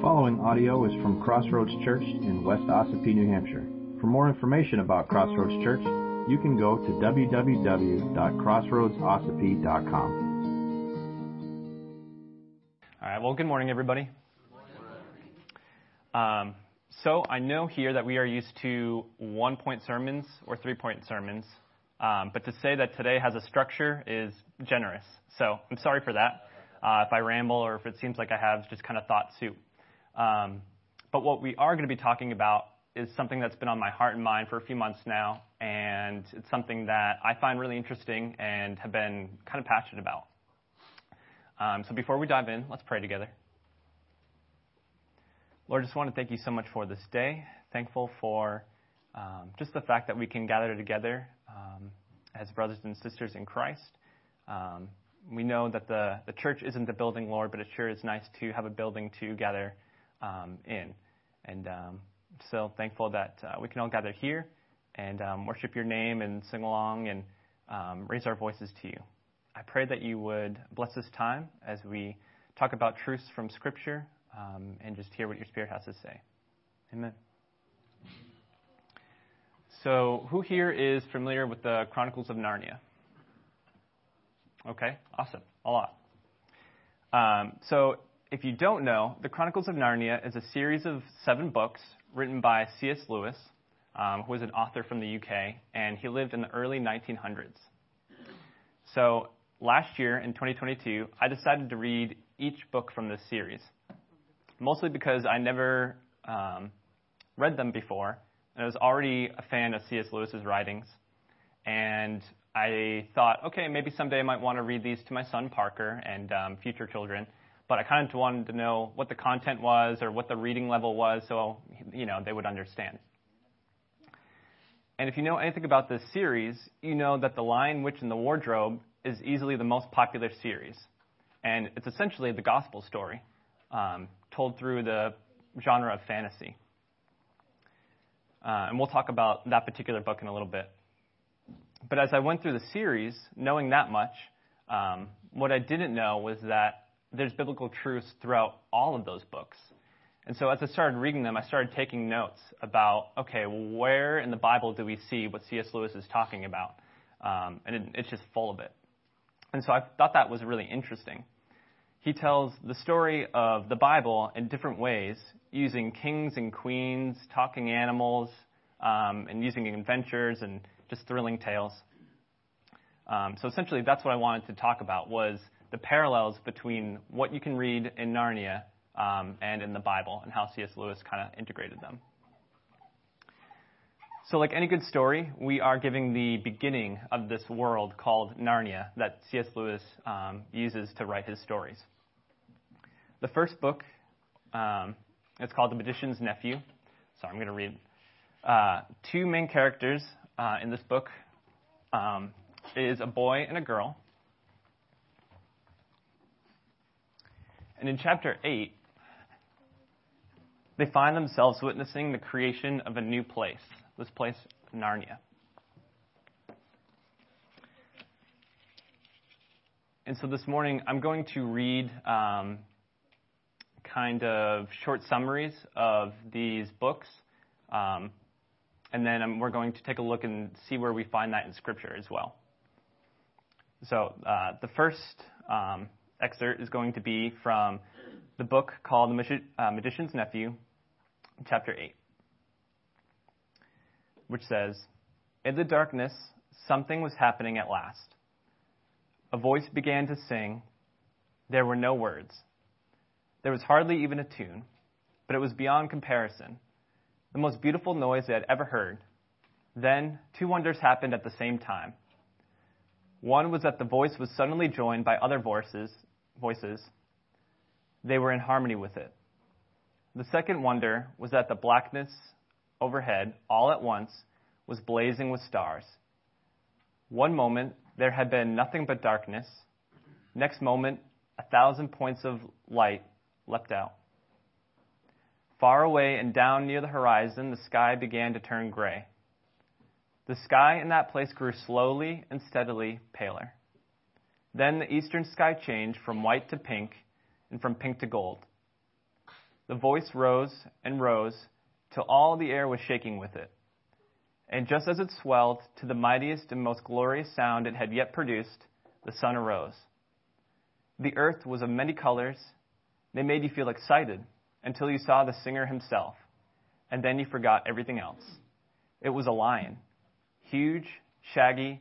following audio is from Crossroads Church in West Ossipee, New Hampshire. For more information about Crossroads Church, you can go to www.crossroadsossipee.com. All right, well, good morning, everybody. Um, so I know here that we are used to one point sermons or three point sermons, um, but to say that today has a structure is generous. So I'm sorry for that. Uh, if I ramble or if it seems like I have just kind of thought soup. Um, but what we are going to be talking about is something that's been on my heart and mind for a few months now, and it's something that I find really interesting and have been kind of passionate about. Um, so before we dive in, let's pray together. Lord, just want to thank you so much for this day. Thankful for um, just the fact that we can gather together um, as brothers and sisters in Christ. Um, we know that the, the church isn't the building, Lord, but it sure is nice to have a building to gather in. And um, so thankful that uh, we can all gather here and um, worship your name and sing along and um, raise our voices to you. I pray that you would bless this time as we talk about truths from Scripture um, and just hear what your Spirit has to say. Amen. So, who here is familiar with the Chronicles of Narnia? Okay, awesome. A lot. Um, so, if you don't know, The Chronicles of Narnia is a series of seven books written by C.S. Lewis, um, an author from the UK, and he lived in the early 1900s. So, last year in 2022, I decided to read each book from this series, mostly because I never um, read them before, and I was already a fan of C.S. Lewis's writings, and I thought, okay, maybe someday I might want to read these to my son Parker and um, future children but I kind of wanted to know what the content was or what the reading level was so, you know, they would understand. And if you know anything about this series, you know that The Lion, Witch, and the Wardrobe is easily the most popular series. And it's essentially the gospel story um, told through the genre of fantasy. Uh, and we'll talk about that particular book in a little bit. But as I went through the series, knowing that much, um, what I didn't know was that there's biblical truths throughout all of those books. And so as I started reading them, I started taking notes about, okay, where in the Bible do we see what C.S. Lewis is talking about? Um, and it, it's just full of it. And so I thought that was really interesting. He tells the story of the Bible in different ways, using kings and queens, talking animals, um, and using adventures and just thrilling tales. Um, so essentially, that's what I wanted to talk about was the parallels between what you can read in Narnia um, and in the Bible and how C.S. Lewis kind of integrated them. So, like any good story, we are giving the beginning of this world called Narnia that C.S. Lewis um, uses to write his stories. The first book, um, it's called The Magician's Nephew. So, I'm going to read. Uh, two main characters uh, in this book um, is a boy and a girl. And in chapter 8, they find themselves witnessing the creation of a new place, this place, Narnia. And so this morning, I'm going to read um, kind of short summaries of these books. Um, and then we're going to take a look and see where we find that in Scripture as well. So uh, the first um, excerpt is going to be from the book called The uh, Magician's Nephew, chapter 8, which says, In the darkness, something was happening at last. A voice began to sing. There were no words. There was hardly even a tune, but it was beyond comparison. The most beautiful noise they had ever heard. Then, two wonders happened at the same time. One was that the voice was suddenly joined by other voices voices, they were in harmony with it. The second wonder was that the blackness overhead, all at once, was blazing with stars. One moment, there had been nothing but darkness. Next moment, a thousand points of light leapt out. Far away and down near the horizon, the sky began to turn gray. The sky in that place grew slowly and steadily paler. Then the eastern sky changed from white to pink and from pink to gold. the voice rose and rose till all the air was shaking with it. And just as it swelled to the mightiest and most glorious sound it had yet produced, the sun arose. The earth was of many colors. They made you feel excited until you saw the singer himself, and then you forgot everything else. It was a lion, huge, shaggy,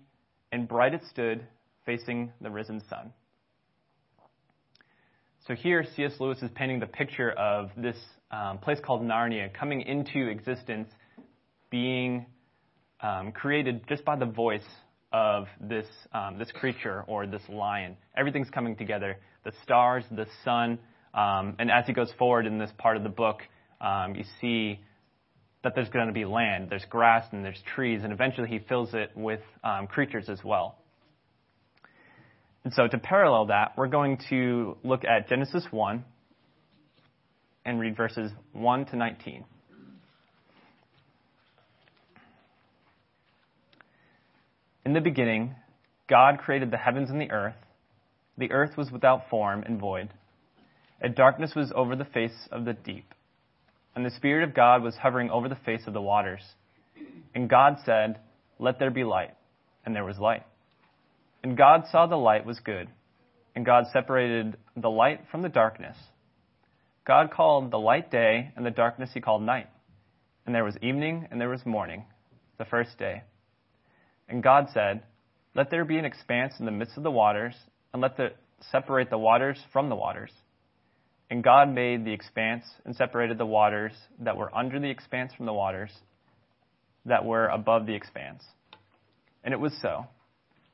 and bright it stood, facing the risen sun. So here, C.S. Lewis is painting the picture of this um, place called Narnia coming into existence, being um, created just by the voice of this um, this creature or this lion. Everything's coming together: the stars, the sun, um, and as he goes forward in this part of the book, um, you see that there's going to be land, there's grass, and there's trees, and eventually he fills it with um, creatures as well. And so to parallel that, we're going to look at Genesis 1 and read verses 1 to 19. In the beginning, God created the heavens and the earth. The earth was without form and void. A darkness was over the face of the deep, and the Spirit of God was hovering over the face of the waters. And God said, Let there be light. And there was light. And God saw the light was good, and God separated the light from the darkness. God called the light day, and the darkness he called night. And there was evening, and there was morning, the first day. And God said, Let there be an expanse in the midst of the waters, and let the separate the waters from the waters. And God made the expanse and separated the waters that were under the expanse from the waters that were above the expanse. And it was so.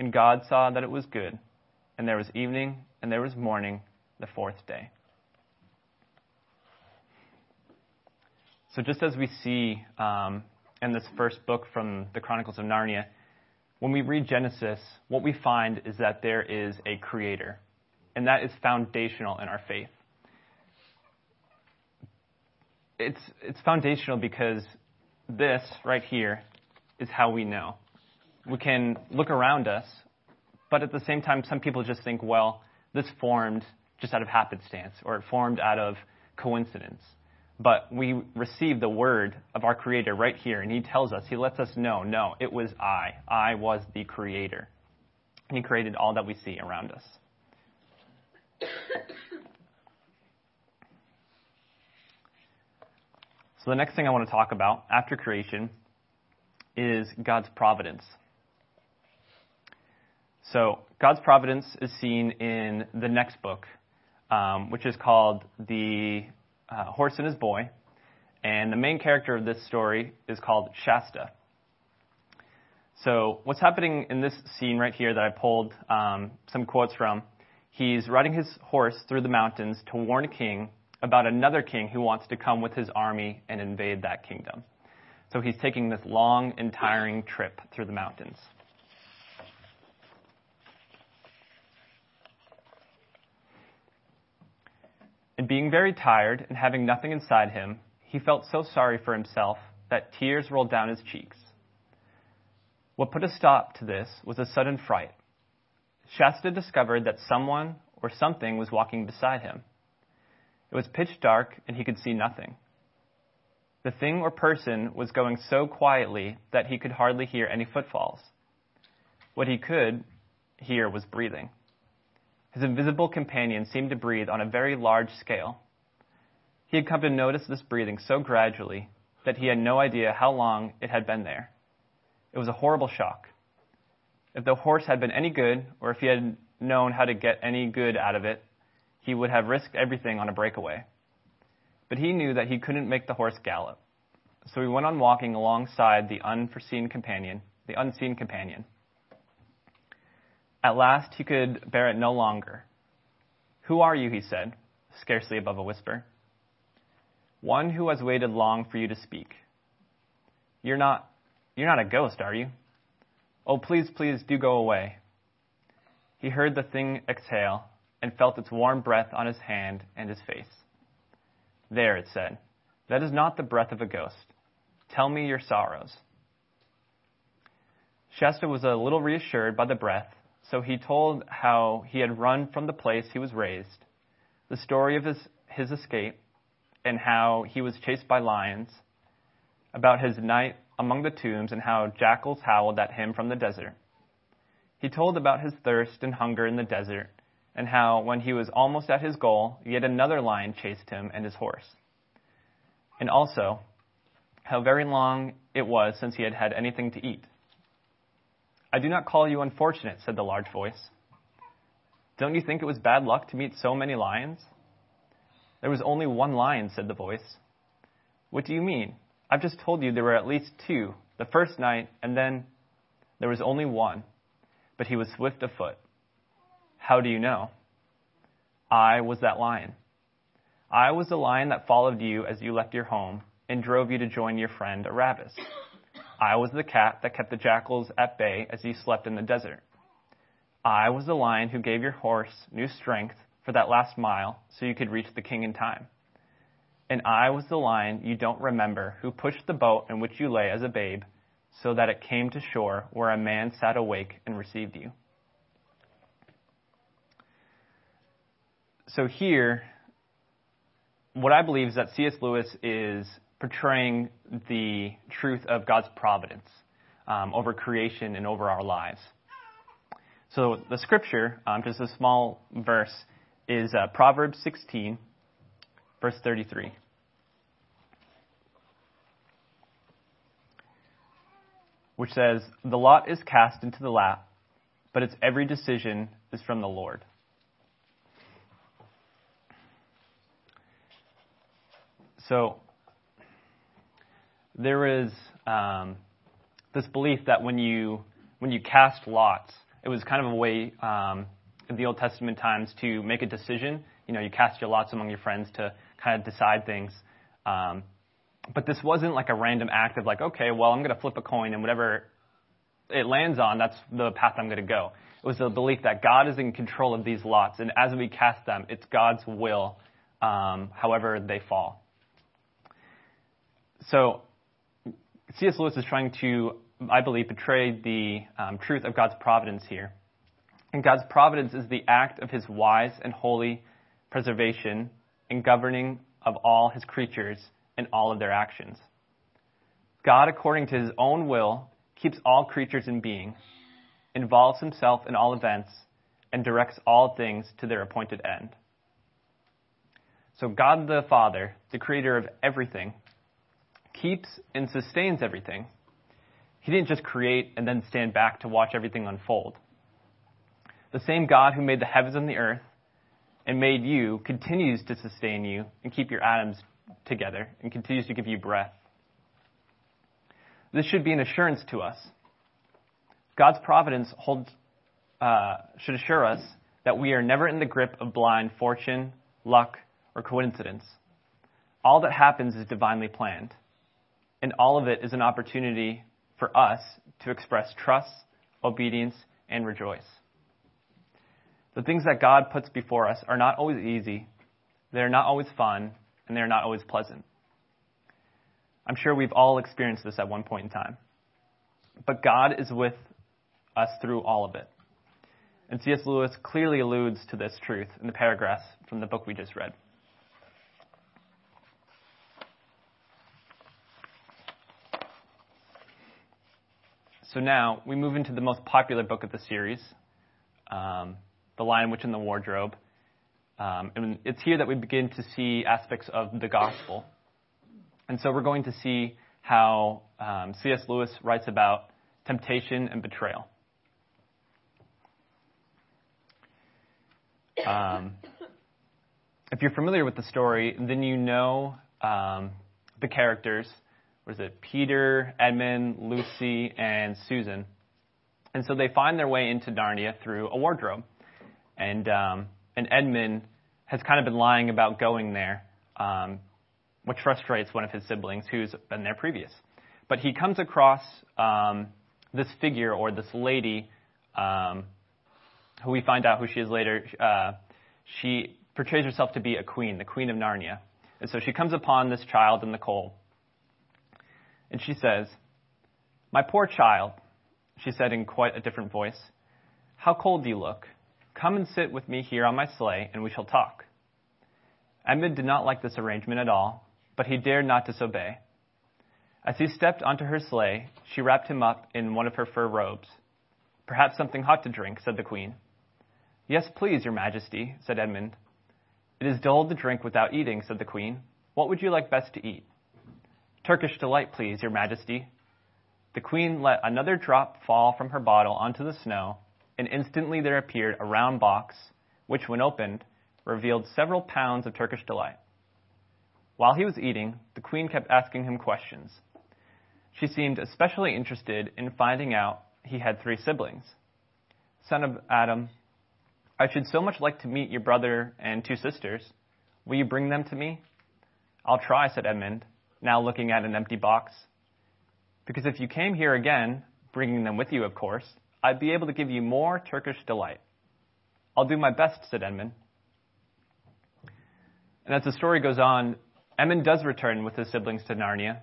And God saw that it was good. And there was evening, and there was morning, the fourth day. So, just as we see um, in this first book from the Chronicles of Narnia, when we read Genesis, what we find is that there is a creator. And that is foundational in our faith. It's, it's foundational because this right here is how we know we can look around us, but at the same time, some people just think, well, this formed just out of happenstance or it formed out of coincidence. But we receive the word of our Creator right here, and He tells us, He lets us know, no, it was I. I was the Creator. And He created all that we see around us. So, the next thing I want to talk about after creation is God's providence. So God's providence is seen in the next book, um, which is called The uh, Horse and His Boy. And the main character of this story is called Shasta. So what's happening in this scene right here that I pulled um, some quotes from, he's riding his horse through the mountains to warn a king about another king who wants to come with his army and invade that kingdom. So he's taking this long and tiring trip through the mountains. And being very tired and having nothing inside him, he felt so sorry for himself that tears rolled down his cheeks. What put a stop to this was a sudden fright. Shasta discovered that someone or something was walking beside him. It was pitch dark and he could see nothing. The thing or person was going so quietly that he could hardly hear any footfalls. What he could hear was breathing. His invisible companion seemed to breathe on a very large scale. He had come to notice this breathing so gradually that he had no idea how long it had been there. It was a horrible shock. If the horse had been any good, or if he had known how to get any good out of it, he would have risked everything on a breakaway. But he knew that he couldn't make the horse gallop. So he went on walking alongside the unforeseen companion, the unseen companion. At last he could bear it no longer. Who are you? he said, scarcely above a whisper. One who has waited long for you to speak. You're not you're not a ghost, are you? Oh, please, please do go away. He heard the thing exhale and felt its warm breath on his hand and his face. There, it said, that is not the breath of a ghost. Tell me your sorrows. Shasta was a little reassured by the breath, so he told how he had run from the place he was raised, the story of his, his escape, and how he was chased by lions, about his night among the tombs and how jackals howled at him from the desert. He told about his thirst and hunger in the desert, and how, when he was almost at his goal, yet another lion chased him and his horse. And also, how very long it was since he had had anything to eat. I do not call you unfortunate, said the large voice. Don't you think it was bad luck to meet so many lions? There was only one lion, said the voice. What do you mean? I've just told you there were at least two the first night, and then there was only one, but he was swift of foot. How do you know? I was that lion. I was the lion that followed you as you left your home and drove you to join your friend Aravis. I was the cat that kept the jackals at bay as you slept in the desert. I was the lion who gave your horse new strength for that last mile so you could reach the king in time and I was the lion you don't remember who pushed the boat in which you lay as a babe so that it came to shore where a man sat awake and received you. So here, what I believe is that C.S. Lewis is portraying the truth of God's providence um, over creation and over our lives. So the scripture, um, just a small verse, is uh, Proverbs 16, verse 33. Which says, The lot is cast into the lap, but its every decision is from the Lord. So, there is um, this belief that when you when you cast lots, it was kind of a way um, in the Old Testament times to make a decision. You know, you cast your lots among your friends to kind of decide things. Um, but this wasn't like a random act of like, okay, well, I'm going to flip a coin and whatever it lands on, that's the path I'm going to go. It was the belief that God is in control of these lots, and as we cast them, it's God's will, um, however they fall. So, C.S. Lewis is trying to, I believe, portray the um, truth of God's providence here. And God's providence is the act of his wise and holy preservation and governing of all his creatures and all of their actions. God, according to his own will, keeps all creatures in being, involves himself in all events, and directs all things to their appointed end. So God the Father, the creator of everything, keeps and sustains everything. He didn't just create and then stand back to watch everything unfold. The same God who made the heavens and the earth and made you continues to sustain you and keep your atoms together and continues to give you breath. This should be an assurance to us. God's providence holds, uh, should assure us that we are never in the grip of blind fortune, luck, or coincidence. All that happens is divinely planned, and all of it is an opportunity for us to express trust, obedience, and rejoice. The things that God puts before us are not always easy, they're not always fun, and they're not always pleasant. I'm sure we've all experienced this at one point in time. But God is with us through all of it. And C.S. Lewis clearly alludes to this truth in the paragraphs from the book we just read. So now we move into the most popular book of the series, um, The Lion, Witch, and the Wardrobe. Um, and it's here that we begin to see aspects of the gospel. And so we're going to see how um, C.S. Lewis writes about temptation and betrayal. Um, if you're familiar with the story, then you know um, the characters. What is it? Peter, Edmund, Lucy, and Susan. And so they find their way into Narnia through a wardrobe. And, um, and Edmund has kind of been lying about going there, um, which frustrates one of his siblings who's been there previous. But he comes across um, this figure or this lady um, who we find out who she is later. Uh, she portrays herself to be a queen, the queen of Narnia. And so she comes upon this child in the coal. And she says, My poor child, she said in quite a different voice, how cold you look. Come and sit with me here on my sleigh, and we shall talk. Edmund did not like this arrangement at all, but he dared not disobey. As he stepped onto her sleigh, she wrapped him up in one of her fur robes. Perhaps something hot to drink, said the queen. Yes, please, your majesty, said Edmund. It is dull to drink without eating, said the queen. What would you like best to eat? Turkish delight, please, your majesty. The queen let another drop fall from her bottle onto the snow, and instantly there appeared a round box, which, when opened, revealed several pounds of Turkish delight. While he was eating, the queen kept asking him questions. She seemed especially interested in finding out he had three siblings. Son of Adam, I should so much like to meet your brother and two sisters. Will you bring them to me? I'll try, said Edmund, now looking at an empty box. Because if you came here again, bringing them with you, of course, I'd be able to give you more Turkish delight. I'll do my best, said Edmund. And as the story goes on, Edmund does return with his siblings to Narnia.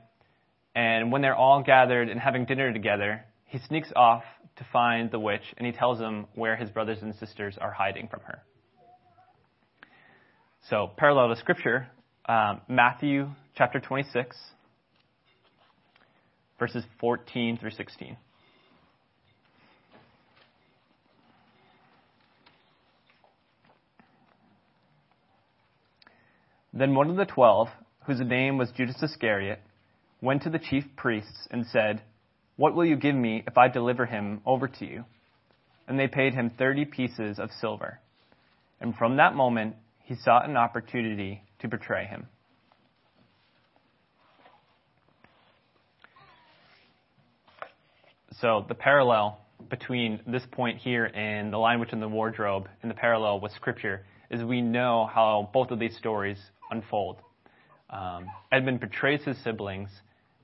And when they're all gathered and having dinner together, he sneaks off to find the witch and he tells them where his brothers and sisters are hiding from her. So, parallel to scripture, um, Matthew chapter 26, verses 14 through 16. Then one of the twelve, whose name was Judas Iscariot, went to the chief priests and said, What will you give me if I deliver him over to you? And they paid him thirty pieces of silver. And from that moment, he sought an opportunity to betray him. So the parallel between this point here and the lion witch in the wardrobe and the parallel with scripture is we know how both of these stories unfold. Um, Edmund betrays his siblings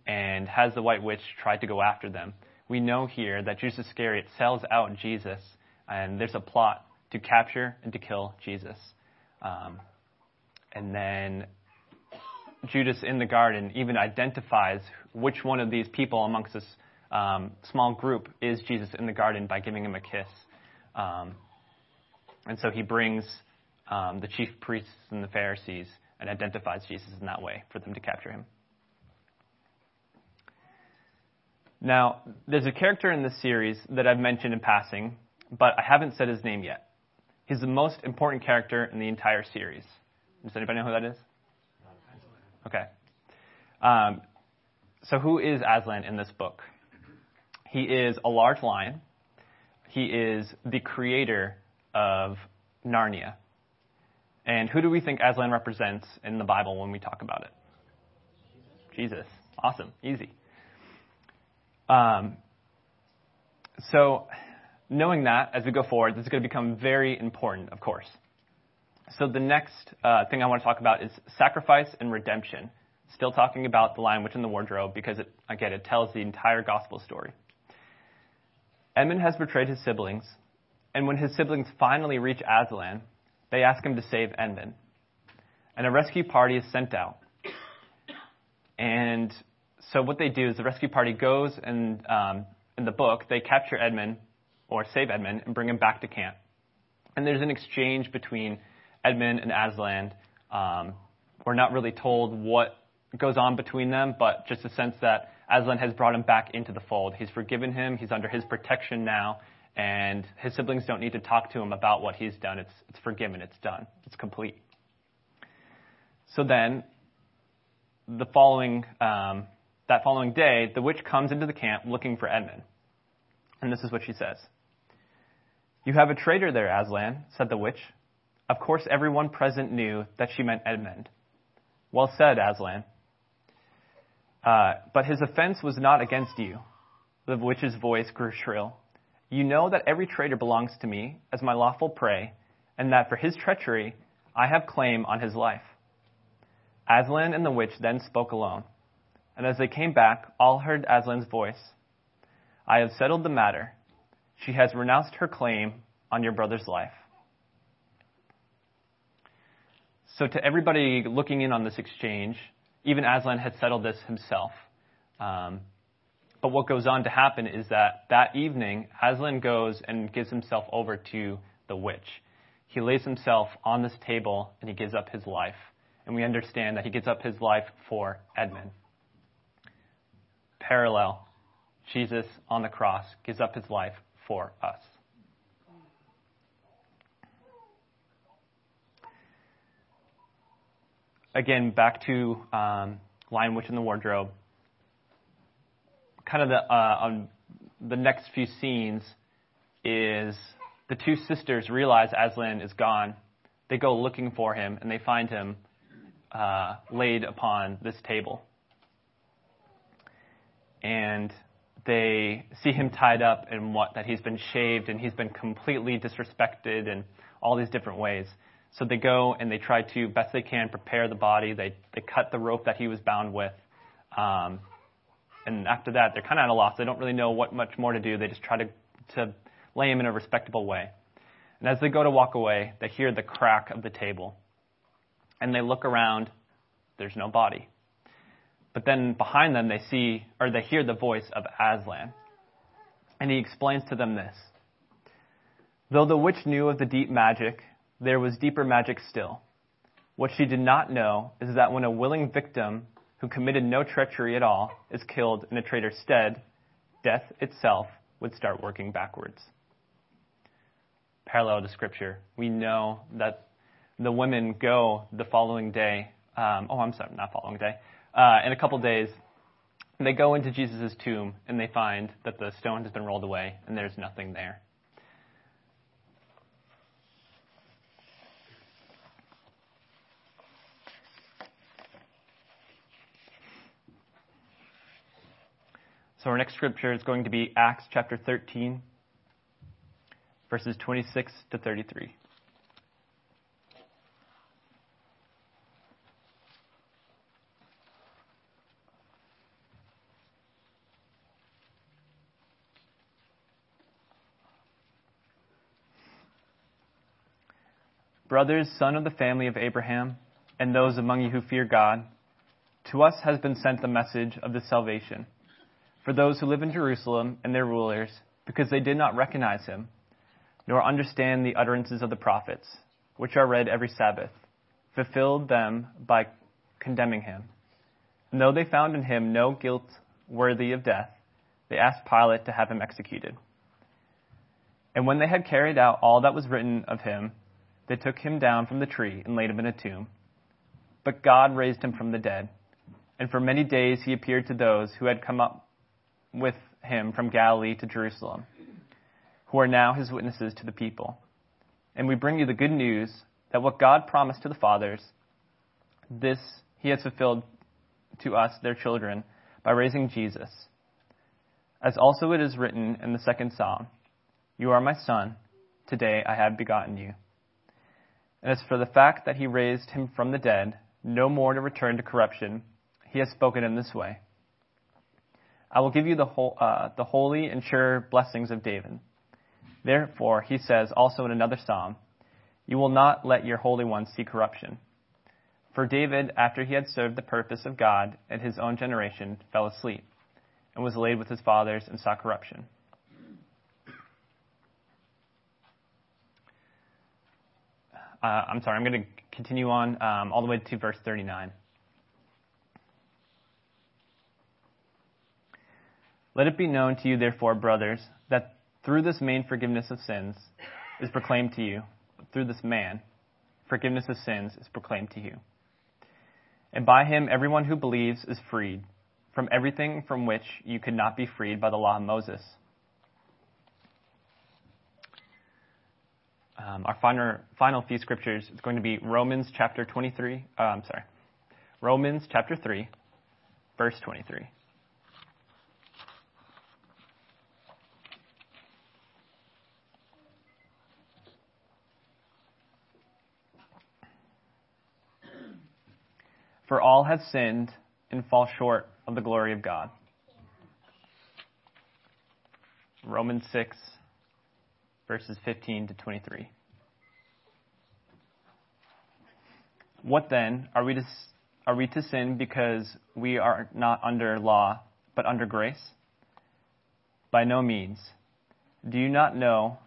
and has the white witch try to go after them. We know here that Judas Iscariot sells out Jesus, and there's a plot to capture and to kill Jesus. Um, and then Judas in the garden even identifies which one of these people amongst this um, small group is Jesus in the garden by giving him a kiss. Um, and so he brings um, the chief priests and the Pharisees and identifies Jesus in that way for them to capture him. Now, there's a character in this series that I've mentioned in passing, but I haven't said his name yet. He's the most important character in the entire series. Does anybody know who that is? Okay. Um, so, who is Aslan in this book? He is a large lion. He is the creator of Narnia. And who do we think Aslan represents in the Bible when we talk about it? Jesus. Awesome. Easy. Um, so, knowing that as we go forward, this is going to become very important, of course. So, the next uh, thing I want to talk about is sacrifice and redemption. Still talking about the lion, witch, in the wardrobe, because it, again, it tells the entire gospel story. Edmund has betrayed his siblings, and when his siblings finally reach Aslan, they ask him to save Edmund. And a rescue party is sent out. And so what they do is the rescue party goes and um, in the book they capture Edmund or save Edmund and bring him back to camp. And there's an exchange between Edmund and Aslan. Um, we're not really told what goes on between them, but just a sense that Aslan has brought him back into the fold. He's forgiven him. He's under his protection now, and his siblings don't need to talk to him about what he's done. It's, it's forgiven. It's done. It's complete. So then, the following um, that following day, the witch comes into the camp looking for Edmund, and this is what she says. You have a traitor there, Aslan, said the witch. Of course, everyone present knew that she meant Edmund. Well said, Aslan. Uh, but his offense was not against you. The witch's voice grew shrill. You know that every traitor belongs to me as my lawful prey, and that for his treachery I have claim on his life. Aslan and the witch then spoke alone, and as they came back, all heard Aslan's voice. I have settled the matter. She has renounced her claim on your brother's life. So, to everybody looking in on this exchange, even Aslan had settled this himself. Um, but what goes on to happen is that that evening, Aslan goes and gives himself over to the witch. He lays himself on this table and he gives up his life. And we understand that he gives up his life for Edmund. Parallel, Jesus on the cross gives up his life for us. Again, back to um, Lion Witch in the Wardrobe. Kind of the uh, on the next few scenes is the two sisters realize Aslan is gone. They go looking for him and they find him uh, laid upon this table. And they see him tied up and what that he's been shaved and he's been completely disrespected in all these different ways. So they go and they try to best they can prepare the body. They they cut the rope that he was bound with, um, and after that they're kind of at a loss. They don't really know what much more to do. They just try to to lay him in a respectable way. And as they go to walk away, they hear the crack of the table, and they look around. There's no body. But then behind them, they see, or they hear the voice of Aslan. And he explains to them this Though the witch knew of the deep magic, there was deeper magic still. What she did not know is that when a willing victim who committed no treachery at all is killed in a traitor's stead, death itself would start working backwards. Parallel to Scripture, we know that the women go the following day. Um, oh, I'm sorry, not following day uh, in a couple days, they go into Jesus' tomb and they find that the stone has been rolled away and there's nothing there. So our next scripture is going to be Acts chapter 13, verses 26 to 33. Brothers, son of the family of Abraham, and those among you who fear God, to us has been sent the message of the salvation. For those who live in Jerusalem and their rulers, because they did not recognize him, nor understand the utterances of the prophets, which are read every Sabbath, fulfilled them by condemning him. And though they found in him no guilt worthy of death, they asked Pilate to have him executed. And when they had carried out all that was written of him, they took him down from the tree and laid him in a tomb. But God raised him from the dead. And for many days he appeared to those who had come up with him from Galilee to Jerusalem, who are now his witnesses to the people. And we bring you the good news that what God promised to the fathers, this he has fulfilled to us, their children, by raising Jesus. As also it is written in the second psalm You are my son, today I have begotten you. And as for the fact that he raised him from the dead, no more to return to corruption, he has spoken in this way I will give you the, uh, the holy and sure blessings of David. Therefore, he says also in another psalm, You will not let your Holy One see corruption. For David, after he had served the purpose of God and his own generation, fell asleep, and was laid with his fathers and saw corruption. Uh, I'm sorry, I'm going to continue on um, all the way to verse 39. Let it be known to you, therefore, brothers, that through this main forgiveness of sins is proclaimed to you, through this man, forgiveness of sins is proclaimed to you. And by him, everyone who believes is freed from everything from which you could not be freed by the law of Moses. Um, our final, final few scriptures is going to be Romans chapter 23. Uh, I'm sorry. Romans chapter 3, verse 23. For all have sinned and fall short of the glory of God. Romans 6, verses 15 to 23. What then? Are we to, are we to sin because we are not under law, but under grace? By no means. Do you not know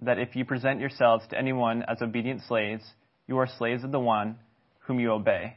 that if you present yourselves to anyone as obedient slaves, you are slaves of the one whom you obey?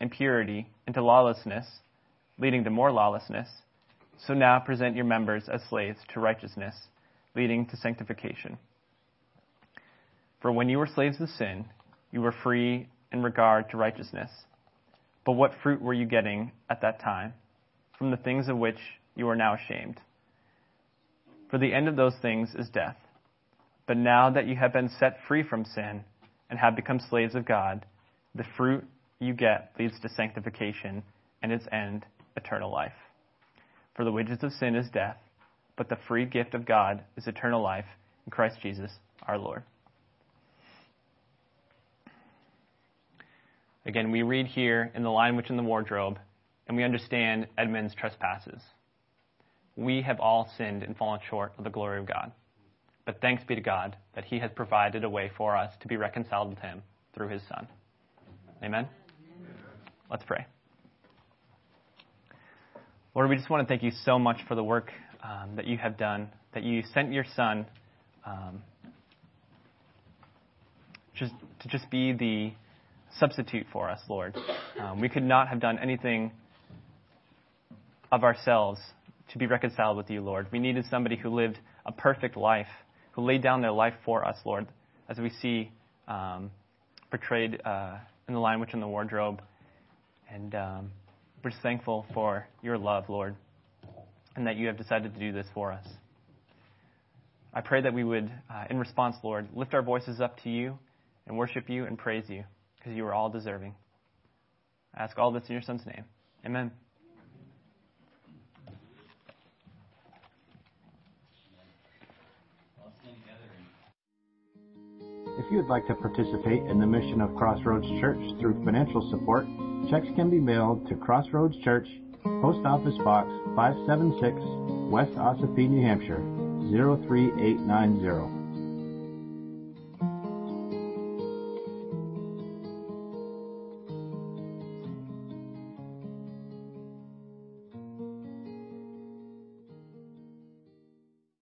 impurity into lawlessness, leading to more lawlessness, so now present your members as slaves to righteousness, leading to sanctification. For when you were slaves of sin, you were free in regard to righteousness. But what fruit were you getting at that time from the things of which you are now ashamed? For the end of those things is death. But now that you have been set free from sin and have become slaves of God, the fruit you get leads to sanctification and its end, eternal life. For the wages of sin is death, but the free gift of God is eternal life in Christ Jesus our Lord. Again, we read here in the lion witch in the wardrobe, and we understand Edmund's trespasses. We have all sinned and fallen short of the glory of God. But thanks be to God that He has provided a way for us to be reconciled with Him through His Son. Amen. Let's pray. Lord, we just want to thank you so much for the work um, that you have done, that you sent your Son um, just to just be the substitute for us, Lord. Um, we could not have done anything of ourselves to be reconciled with you, Lord. We needed somebody who lived a perfect life, who laid down their life for us, Lord, as we see um, portrayed uh, in the lion witch in the wardrobe. And um, we're just thankful for your love, Lord, and that you have decided to do this for us. I pray that we would, uh, in response, Lord, lift our voices up to you and worship you and praise you because you are all deserving. I ask all this in your Son's name. Amen. If you would like to participate in the mission of Crossroads Church through financial support, checks can be mailed to Crossroads Church, Post Office Box 576, West Ossipee, New Hampshire 03890.